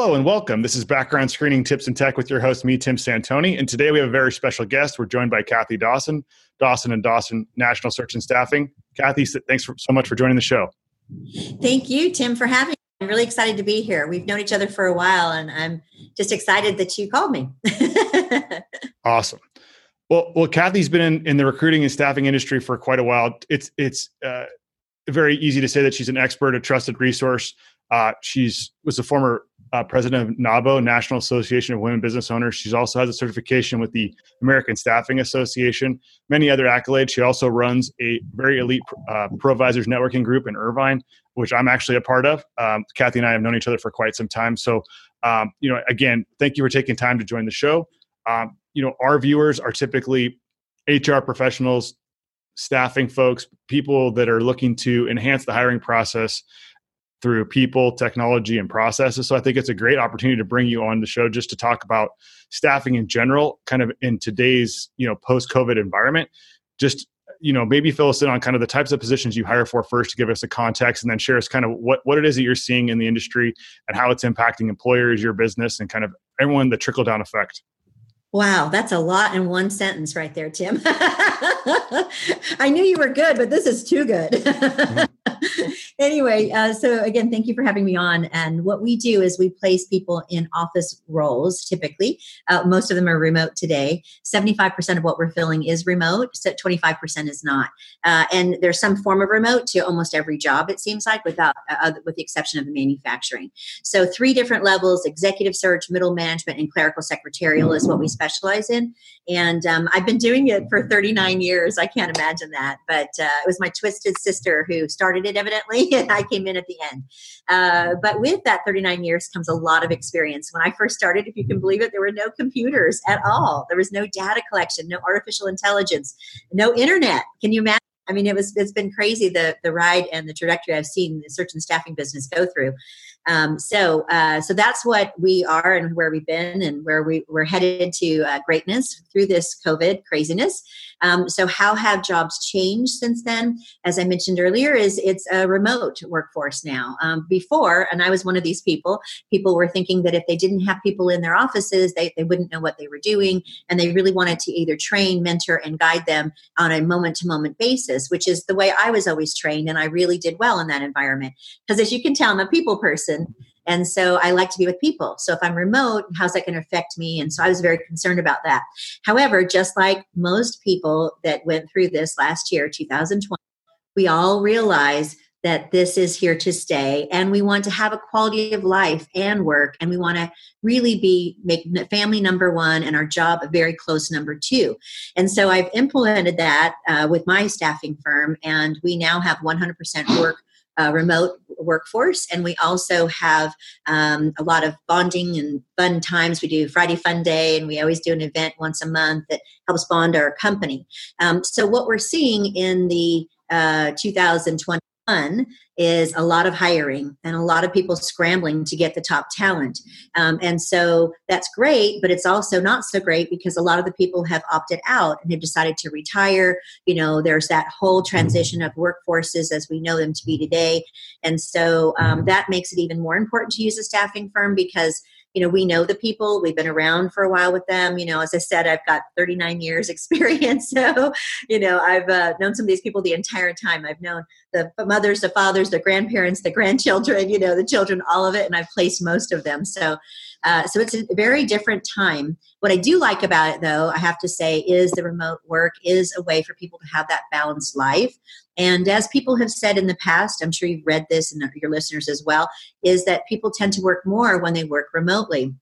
Hello and welcome. This is Background Screening Tips and Tech with your host, me, Tim Santoni. And today we have a very special guest. We're joined by Kathy Dawson, Dawson and Dawson National Search and Staffing. Kathy, thanks for, so much for joining the show. Thank you, Tim, for having me. I'm really excited to be here. We've known each other for a while, and I'm just excited that you called me. awesome. Well, well, Kathy's been in, in the recruiting and staffing industry for quite a while. It's it's uh, very easy to say that she's an expert, a trusted resource. Uh, she's was a former uh, president of NAWBO, National Association of Women Business Owners. She's also has a certification with the American Staffing Association, many other accolades. She also runs a very elite uh, ProVisors networking group in Irvine, which I'm actually a part of. Um, Kathy and I have known each other for quite some time. So, um, you know, again, thank you for taking time to join the show. Um, you know, our viewers are typically HR professionals, staffing folks, people that are looking to enhance the hiring process through people, technology, and processes. So I think it's a great opportunity to bring you on the show just to talk about staffing in general, kind of in today's you know post COVID environment. Just you know maybe fill us in on kind of the types of positions you hire for first to give us a context, and then share us kind of what what it is that you're seeing in the industry and how it's impacting employers, your business, and kind of everyone the trickle down effect. Wow, that's a lot in one sentence right there, Tim. I knew you were good, but this is too good. Anyway, uh, so again, thank you for having me on. And what we do is we place people in office roles typically. Uh, most of them are remote today. 75% of what we're filling is remote, so 25% is not. Uh, and there's some form of remote to almost every job, it seems like, without, uh, with the exception of the manufacturing. So, three different levels executive search, middle management, and clerical secretarial is what we specialize in. And um, I've been doing it for 39 years. I can't imagine that. But uh, it was my twisted sister who started it, evidently, and I came in at the end. Uh, but with that 39 years comes a lot of experience. When I first started, if you can believe it, there were no computers at all. There was no data collection, no artificial intelligence, no internet. Can you imagine? I mean, it was it's been crazy the the ride and the trajectory I've seen the search and staffing business go through. Um, so, uh, so that's what we are and where we've been and where we, we're headed to uh, greatness through this COVID craziness. Um, so, how have jobs changed since then? As I mentioned earlier, is it's a remote workforce now. Um, before, and I was one of these people. People were thinking that if they didn't have people in their offices, they they wouldn't know what they were doing, and they really wanted to either train, mentor, and guide them on a moment to moment basis, which is the way I was always trained, and I really did well in that environment. Because as you can tell, I'm a people person and so I like to be with people. So if I'm remote, how's that going to affect me? And so I was very concerned about that. However, just like most people that went through this last year, 2020, we all realize that this is here to stay and we want to have a quality of life and work and we want to really be make family number one and our job a very close number two and so i've implemented that uh, with my staffing firm and we now have 100% work uh, remote workforce. And we also have um, a lot of bonding and fun times. We do Friday Fun Day, and we always do an event once a month that helps bond our company. Um, so, what we're seeing in the uh, 2020 is a lot of hiring and a lot of people scrambling to get the top talent. Um, and so that's great, but it's also not so great because a lot of the people have opted out and have decided to retire. You know, there's that whole transition of workforces as we know them to be today. And so um, that makes it even more important to use a staffing firm because you know we know the people we've been around for a while with them you know as i said i've got 39 years experience so you know i've uh, known some of these people the entire time. I've known the mothers the fathers the grandparents the grandchildren you know the children all of it and i've placed most of them. So uh, so it's a very different time what i do like about it though i have to say is the remote work is a way for people to have that balanced life and as people have said in the past, I'm sure you've read this and your listeners as well, is that people tend to work more when they work remotely.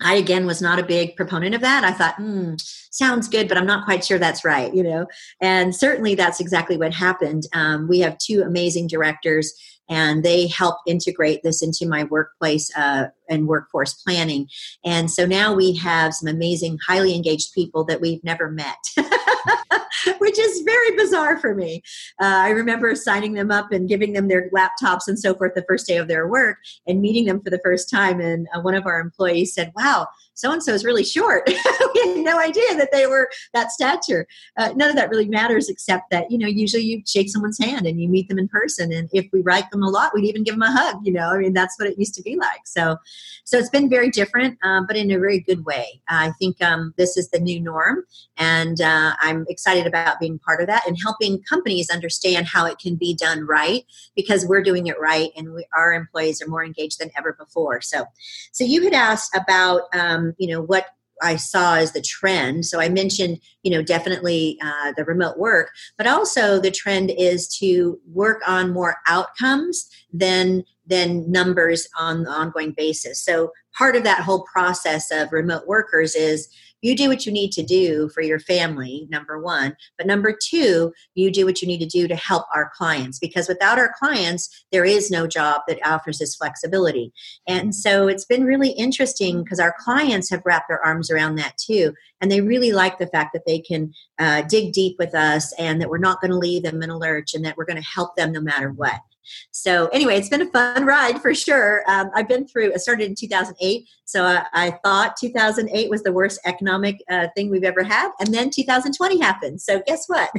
I again was not a big proponent of that. I thought, hmm, sounds good, but I'm not quite sure that's right, you know. And certainly that's exactly what happened. Um, we have two amazing directors, and they help integrate this into my workplace uh, and workforce planning. And so now we have some amazing, highly engaged people that we've never met. which is very bizarre for me. Uh, I remember signing them up and giving them their laptops and so forth the first day of their work and meeting them for the first time. And uh, one of our employees said, Wow, so and so is really short. we had no idea that they were that stature. Uh, none of that really matters except that, you know, usually you shake someone's hand and you meet them in person. And if we like them a lot, we'd even give them a hug, you know, I mean, that's what it used to be like. So, so it's been very different, um, but in a very good way. I think um, this is the new norm. And uh, I'm excited about being part of that and helping companies understand how it can be done right because we're doing it right and we, our employees are more engaged than ever before. So, so you had asked about, um, you know, what I saw as the trend. So I mentioned, you know, definitely uh, the remote work, but also the trend is to work on more outcomes than than numbers on the ongoing basis. So part of that whole process of remote workers is you do what you need to do for your family, number one. But number two, you do what you need to do to help our clients because without our clients, there is no job that offers this flexibility. And so it's been really interesting because our clients have wrapped their arms around that too. And they really like the fact that they can uh, dig deep with us and that we're not going to leave them in a lurch and that we're going to help them no matter what. So anyway, it's been a fun ride for sure. Um, I've been through. I started in 2008, so I, I thought 2008 was the worst economic uh, thing we've ever had, and then 2020 happened. So guess what?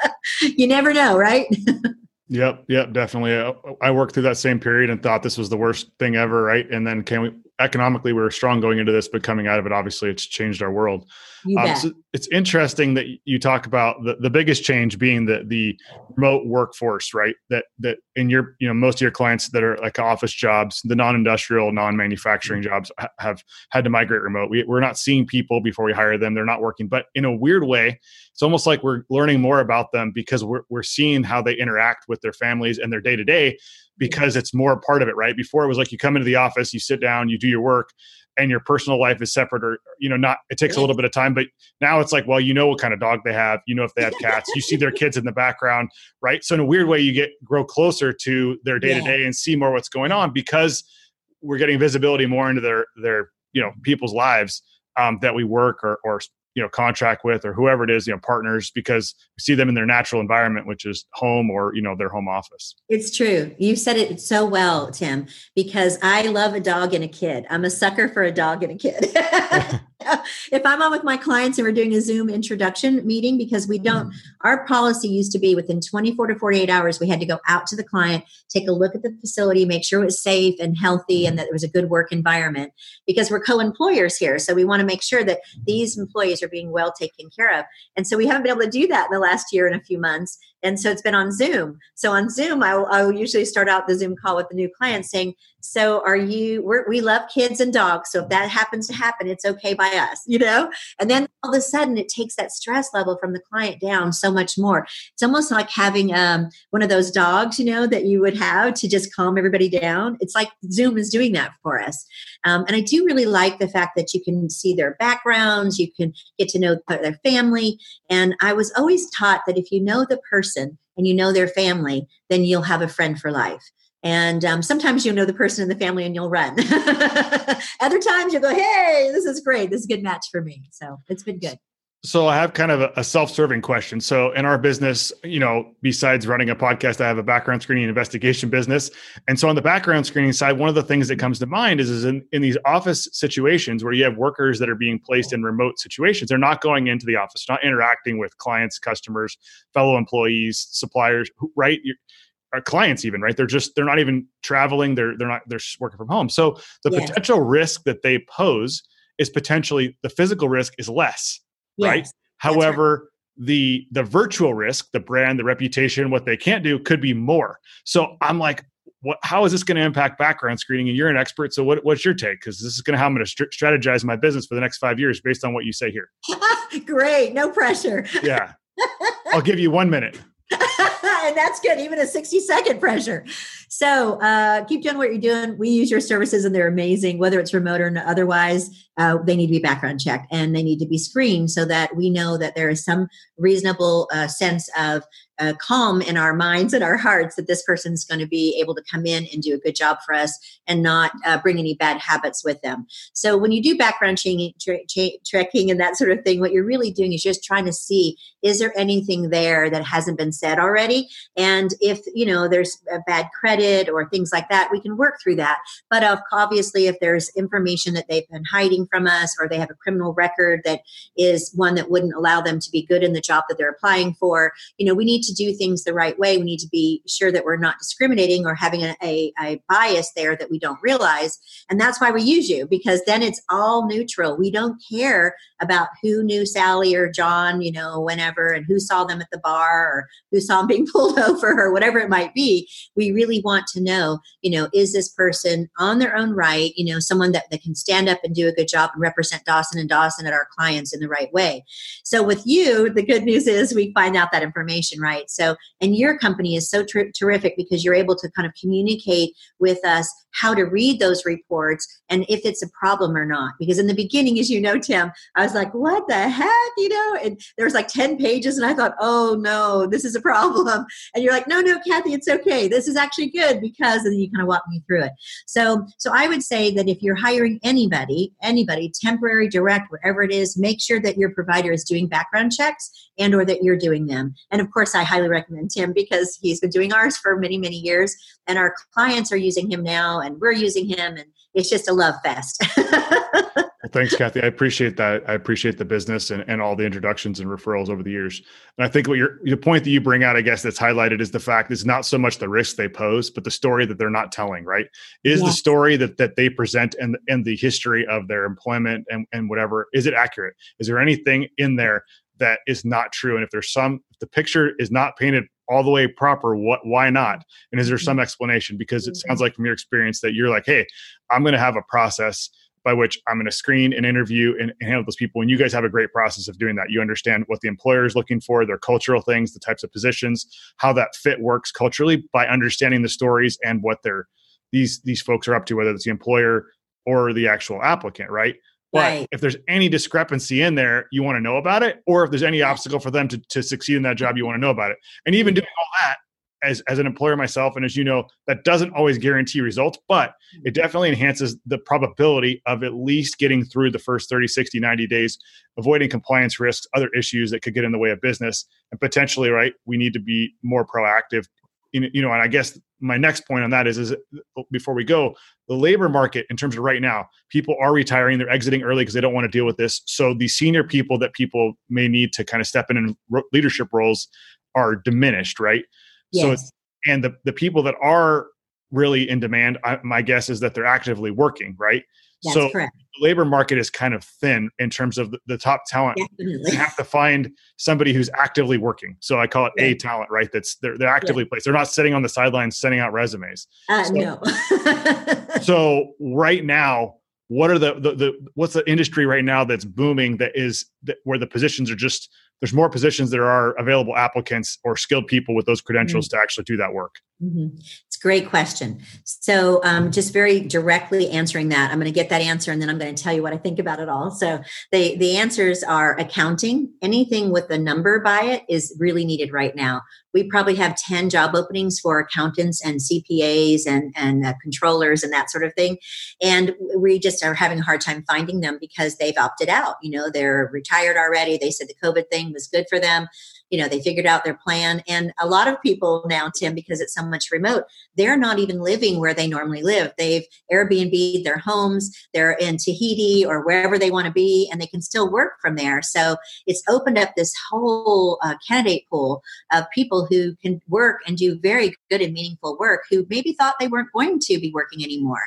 you never know, right? Yep, yep, definitely. I worked through that same period and thought this was the worst thing ever, right? And then can we economically we were strong going into this, but coming out of it, obviously, it's changed our world. Um, so it's interesting that you talk about the, the biggest change being the the remote workforce, right? That that in your you know most of your clients that are like office jobs, the non-industrial, non-manufacturing mm-hmm. jobs have had to migrate remote. We, we're not seeing people before we hire them; they're not working. But in a weird way, it's almost like we're learning more about them because we're we're seeing how they interact with their families and their day to day because it's more part of it, right? Before it was like you come into the office, you sit down, you do your work, and your personal life is separate or you know not it takes a little bit of time but now it's like well you know what kind of dog they have you know if they have cats you see their kids in the background right? So in a weird way you get grow closer to their day to day and see more what's going on because we're getting visibility more into their their you know people's lives um, that we work or, or you know contract with or whoever it is you know partners because we see them in their natural environment which is home or you know their home office. It's true. You said it so well tim because i love a dog and a kid. I'm a sucker for a dog and a kid if i'm on with my clients and we're doing a zoom introduction meeting because we don't mm. our policy used to be within 24 to 48 hours we had to go out to the client take a look at the facility make sure it was safe and healthy and that it was a good work environment because we're co-employers here so we want to make sure that these employees are being well taken care of. And so we haven't been able to do that in the last year and a few months. And so it's been on Zoom. So on Zoom, I will, usually start out the Zoom call with the new client saying, so are you, we love kids and dogs. So if that happens to happen, it's okay by us, you know? And then all of a sudden it takes that stress level from the client down so much more. It's almost like having um, one of those dogs, you know, that you would have to just calm everybody down. It's like Zoom is doing that for us. Um, and I do really like the fact that you can see their backgrounds, you can get to know their family. And I was always taught that if you know the person and you know their family, then you'll have a friend for life. And um, sometimes you'll know the person in the family and you'll run. Other times you'll go, hey, this is great. This is a good match for me. So it's been good. So I have kind of a, self-serving question. So in our business, you know, besides running a podcast, I have a background screening investigation business. And so on the background screening side, one of the things that comes to mind is, is in, in these office situations where you have workers that are being placed in remote situations, they're not going into the office, not interacting with clients, customers, fellow employees, suppliers, right? You're, our clients even right they're just they're not even traveling they're they're not they're working from home so the yes. potential risk that they pose is potentially the physical risk is less yes, right? However, right. the the virtual risk, the brand, the reputation, what they can't do could be more. So I'm like, what, how is this going to impact background screening? And you're an expert, so what, what's your take? Because this is going to how I'm going to st- strategize my business for the next five years based on what you say here. Great, no pressure. yeah, I'll give you one minute. and that's good, even a 60 second pressure. So uh, keep doing what you're doing. We use your services and they're amazing, whether it's remote or otherwise. Uh, they need to be background checked and they need to be screened so that we know that there is some reasonable uh, sense of uh, calm in our minds and our hearts that this person's going to be able to come in and do a good job for us and not uh, bring any bad habits with them. So when you do background checking, checking and that sort of thing, what you're really doing is just trying to see is there anything there that hasn't been said already, and if you know there's a bad credit or things like that, we can work through that. But obviously, if there's information that they've been hiding from us or they have a criminal record that is one that wouldn't allow them to be good in the job that they're applying for, you know, we need to do things the right way. We need to be sure that we're not discriminating or having a, a, a bias there that we don't realize. And that's why we use you because then it's all neutral. We don't care about who knew Sally or John, you know, whenever and who saw them at the bar or who saw them being pulled over or whatever it might be. We really want to know, you know, is this person on their own right, you know, someone that, that can stand up and do a good job and represent Dawson and Dawson at our clients in the right way. So with you, the good news is we find out that information, right? So, and your company is so ter- terrific because you're able to kind of communicate with us how to read those reports and if it's a problem or not. Because in the beginning, as you know, Tim, I was like, what the heck? You know, and there was like 10 pages, and I thought, oh no, this is a problem. And you're like, no, no, Kathy, it's okay. This is actually good because and you kind of walk me through it. So so I would say that if you're hiring anybody, anybody, temporary, direct, whatever it is, make sure that your provider is doing background checks and or that you're doing them. And of course, I highly recommend Tim because he's been doing ours for many, many years and our clients are using him now and we're using him and it's just a love fest. Well, thanks kathy. I appreciate that. I appreciate the business and, and all the introductions and referrals over the years. And i think what your the point that you bring out i guess that's highlighted is the fact it's not so much the risk they pose but the story that they're not telling right? Is the story that that they present and and the history of their employment and, and whatever is it accurate? Is there anything in there that is not true. And if there's some if the picture is not painted all the way proper what why not? And is there some mm-hmm. explanation? Because it sounds mm-hmm. like from your experience that you're like hey i'm going to have a process by which i'm going to screen and interview and, and, handle those people. And you guys have a great process of doing that. You understand what the employer is looking for their cultural things the types of positions how that fit works culturally by understanding the stories and what they're these these folks are up to whether it's the employer or the actual applicant right but right. if there's any discrepancy in there, you want to know about it. Or if there's any obstacle for them to, to succeed in that job, you want to know about it. And even doing all that as, as an employer myself, and as you know, that doesn't always guarantee results, but mm-hmm. it definitely enhances the probability of at least getting through the first 30, 60, 90 days, avoiding compliance risks, other issues that could get in the way of business. And potentially, right, we need to be more proactive you know, and I guess my next point on that is, is before we go, the labor market in terms of right now, people are retiring, they're exiting early because they don't want to deal with this. So the senior people that people may need to kind of step in in leadership roles are diminished, right? Yes. So, and the the people that are really in demand, I, my guess is that they're actively working, right? That's so correct. the labor market is kind of thin in terms of the, the top talent. Definitely. You have to find somebody who's actively working. So I call it yeah. a talent, right? That's they're they're actively yeah. placed. They're not sitting on the sidelines sending out resumes. Uh, so, no. so right now, what are the, the the what's the industry right now that's booming that is that, where the positions are just there's more positions that are available applicants or skilled people with those credentials mm-hmm. to actually do that work. Mm-hmm. Great question. So, um, just very directly answering that, I'm going to get that answer, and then I'm going to tell you what I think about it all. So, the the answers are accounting. Anything with a number by it is really needed right now. We probably have 10 job openings for accountants and CPAs and and uh, controllers and that sort of thing, and we just are having a hard time finding them because they've opted out. You know, they're retired already. They said the COVID thing was good for them you know they figured out their plan. And a lot of people now tim because it's so much remote they're not even living where they normally live. They've airbnb their homes they're in tahiti or wherever they want to be and they can still work from there. So it's opened up this whole uh, candidate pool of people who can work and do very good and meaningful work who maybe thought they weren't going to be working anymore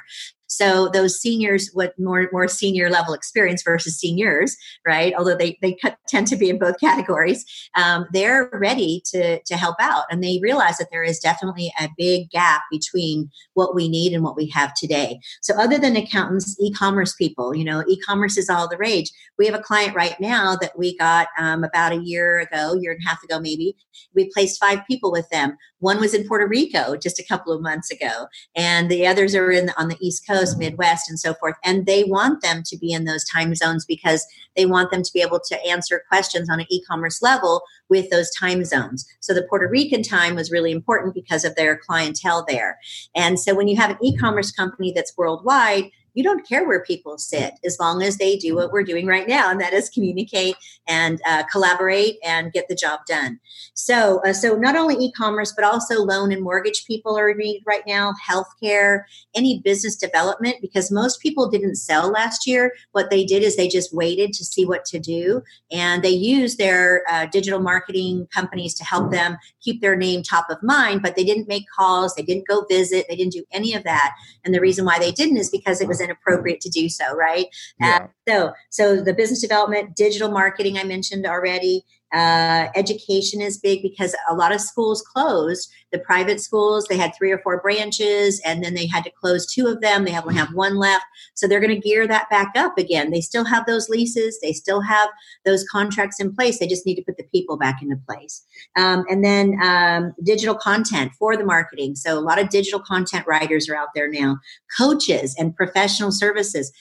so those seniors, what more more senior level experience versus seniors, right? Although they they tend to be in both categories, um, they're ready to to help out, and they realize that there is definitely a big gap between what we need and what we have today. So other than accountants, e-commerce people, you know, e-commerce is all the rage. We have a client right now that we got um, about a year ago, year and a half ago maybe. We placed five people with them. One was in Puerto Rico just a couple of months ago, and the others are in on the East Coast Coast, Midwest, and so forth. And they want them to be in those time zones because they want them to be able to answer questions on an e commerce level with those time zones. So the Puerto Rican time was really important because of their clientele there. And so when you have an e commerce company that's worldwide, you don't care where people sit as long as they do what we're doing right now, and that is communicate and uh, collaborate and get the job done. So, uh, so not only e-commerce, but also loan and mortgage people are in need right now, healthcare, any business development, because most people didn't sell last year. What they did is they just waited to see what to do, and they used their uh, digital marketing companies to help them keep their name top of mind. But they didn't make calls, they didn't go visit, they didn't do any of that. And the reason why they didn't is because it was inappropriate to do so, right? Yeah. so, so the business development, digital marketing, I mentioned already. Uh, education is big because a lot of schools closed. The private schools, they had three or four branches, and then they had to close two of them. They only have one left. So they're going to gear that back up again. They still have those leases, they still have those contracts in place. They just need to put the people back into place. Um, and then um, digital content for the marketing. So a lot of digital content writers are out there now, coaches and professional services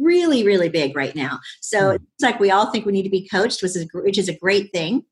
really, really big right now. So hmm. it's like we all think we need to be coached, which is, which is a great thing.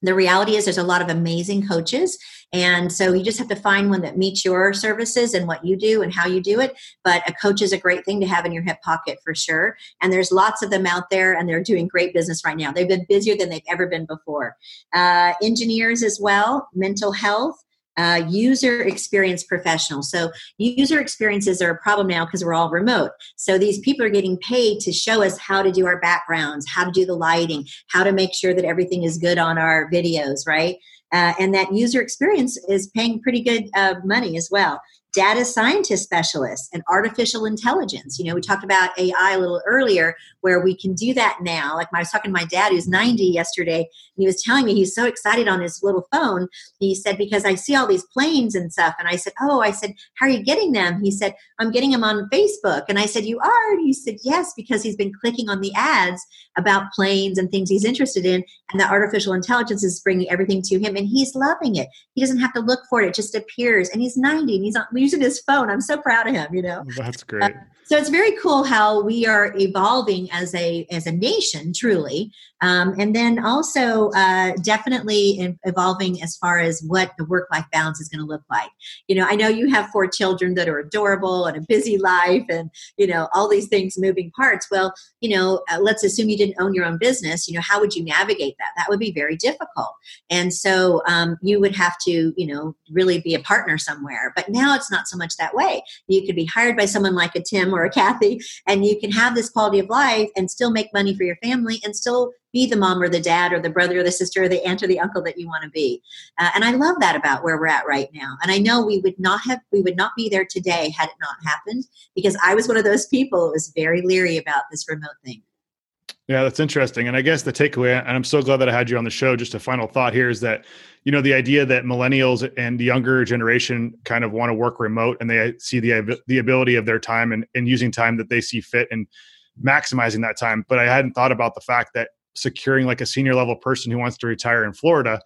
The reality is there's a lot of amazing coaches. And so you just have to find one that meets your services and what you do and how you do it. But a coach is a great thing to have in your hip pocket for sure. And there's lots of them out there and they're doing great business right now. They've been busier than they've ever been before. Uh, engineers as well, mental health uh, user experience professionals. So, user experiences are a problem now because we're all remote. So, these people are getting paid to show us how to do our backgrounds, how to do the lighting, how to make sure that everything is good on our videos, right? Uh, and that user experience is paying pretty good uh, money as well data scientist specialists and artificial intelligence. You know, we talked about AI a little earlier, where we can do that now. Like I was talking to my dad, who's 90 yesterday, and he was telling me he's so excited on his little phone. He said, Because I see all these planes and stuff. And I said, Oh, I said, How are you getting them? He said, I'm getting them on Facebook. And I said, You are? And he said, Yes, because he's been clicking on the ads about planes and things he's interested in. And the artificial intelligence is bringing everything to him, and he's loving it. He doesn't have to look for it, it just appears. And he's 90 and he's on using his phone. I'm so proud of him, you know. That's great. Uh, so it's very cool how we are evolving as a as a nation truly um, and then also uh, definitely evolving as far as what the work life balance is going to look like. You know i know you have four children that are adorable and a busy life and you know all these things moving parts. Well you know uh, let's assume you didn't own your own business you know how would you navigate that? That would be very difficult. And so um, you would have to you know really be a partner somewhere. But now it's not so much that way. You could be hired by someone like a tim or a Kathy, and you can have this quality of life and still make money for your family and still be the mom or the dad or the brother or the sister or the aunt or the uncle that you want to be. Uh, and I love that about where we're at right now. And I know we would not have, we would not be there today had it not happened because I was one of those people who was very leery about this remote thing. Yeah, that's interesting. And I guess the takeaway, and I'm so glad that I had you on the show. Just a final thought here is that, you know, the idea that millennials and the younger generation kind of want to work remote and they see the the ability of their time and, and using time that they see fit and maximizing that time. But I hadn't thought about the fact that securing like a senior level person who wants to retire in Florida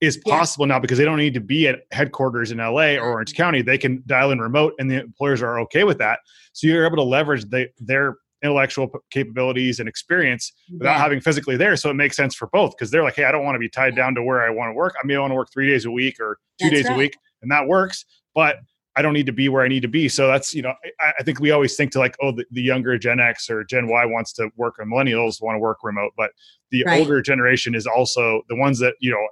is possible yeah. now because they don't need to be at headquarters in LA or Orange County. They can dial in remote and the employers are okay with that. So you're able to leverage the, their intellectual capabilities and experience without yeah. having physically there. So it makes sense for both because they're like, hey, I don't want to be tied down to where I want to work. I may want to work three days a week or two that's days right. a week, and that works. But I don't need to be where I need to be. So that's, you know, I, I think we always think to like, oh, the, the, younger Gen X or Gen Y wants to work and millennials want to work remote. But the right. older generation is also the ones that, you know,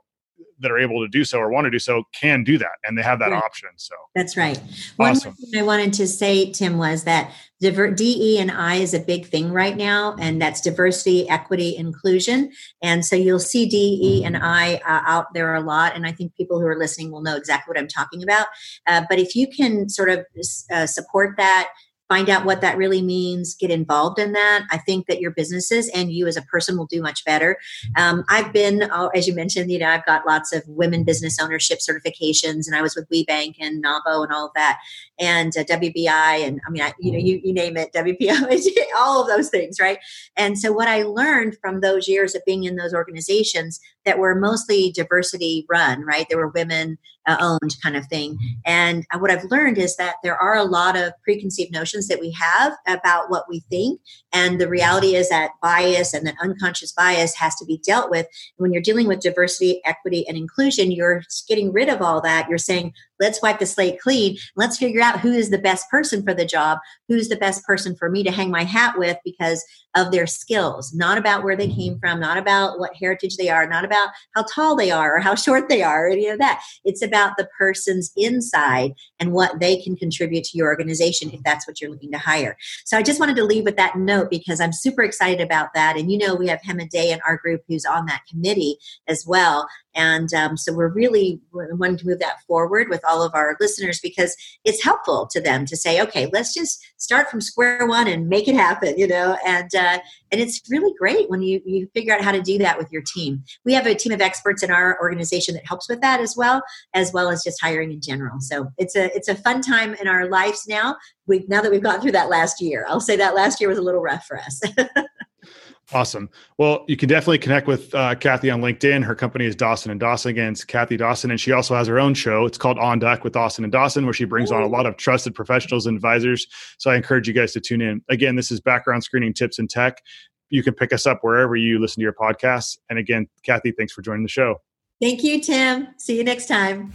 that are able to do so or want to do so can do that and they have that right. option so that's right one awesome. thing i wanted to say tim was that de and i is a big thing right now and that's diversity equity inclusion and so you'll see de and i uh, out there a lot and i think people who are listening will know exactly what i'm talking about uh, but if you can sort of uh, support that find out what that really means, get involved in that. I think that your businesses and you as a person will do much better. Um, I've been, uh, as you mentioned, you know, I've got lots of women business ownership certifications, and I was with WeBank and NAWBO and all of that, and uh, WBI, and I mean, I, you know, you, you name it, WPO, all of those things, right? And so, what I learned from those years of being in those organizations that were mostly diversity run, right? They were women uh, owned kind of thing. Mm-hmm. And uh, what I've learned is that there are a lot of preconceived notions that we have about what we think. And the reality is that bias and that unconscious bias has to be dealt with. When you're dealing with diversity, equity, and inclusion, you're getting rid of all that. You're saying, let's wipe the slate clean. Let's figure out who is the best person for the job, who's the best person for me to hang my hat with because of their skills, not about where they came from, not about what heritage they are, not about how tall they are or how short they are, or any of that. It's about the person's inside and what they can contribute to your organization if that's what you're looking to hire. So I just wanted to leave with that note because I'm super excited about that. And you know, we have Hema Day in our group who's on that committee as well. And um, so we're really wanting to move that forward with all of our listeners because it's helpful to them to say, okay, let's just start from square one and make it happen, you know. And uh, and it's really great when you you figure out how to do that with your team. We have a team of experts in our organization that helps with that as well, as well as just hiring in general. So it's a it's a fun time in our lives now. We now that we've gone through that last year, I'll say that last year was a little rough for us. Awesome. Well, you can definitely connect with uh, Kathy on LinkedIn. Her company is Dawson and Dawson. Again, it's Kathy Dawson, and she also has her own show. It's called On Deck with Dawson and Dawson, where she brings on a lot of trusted professionals and advisors. So I encourage you guys to tune in. Again, this is background screening tips and tech. You can pick us up wherever you listen to your podcasts. And again, Kathy, thanks for joining the show. Thank you, Tim. See you next time.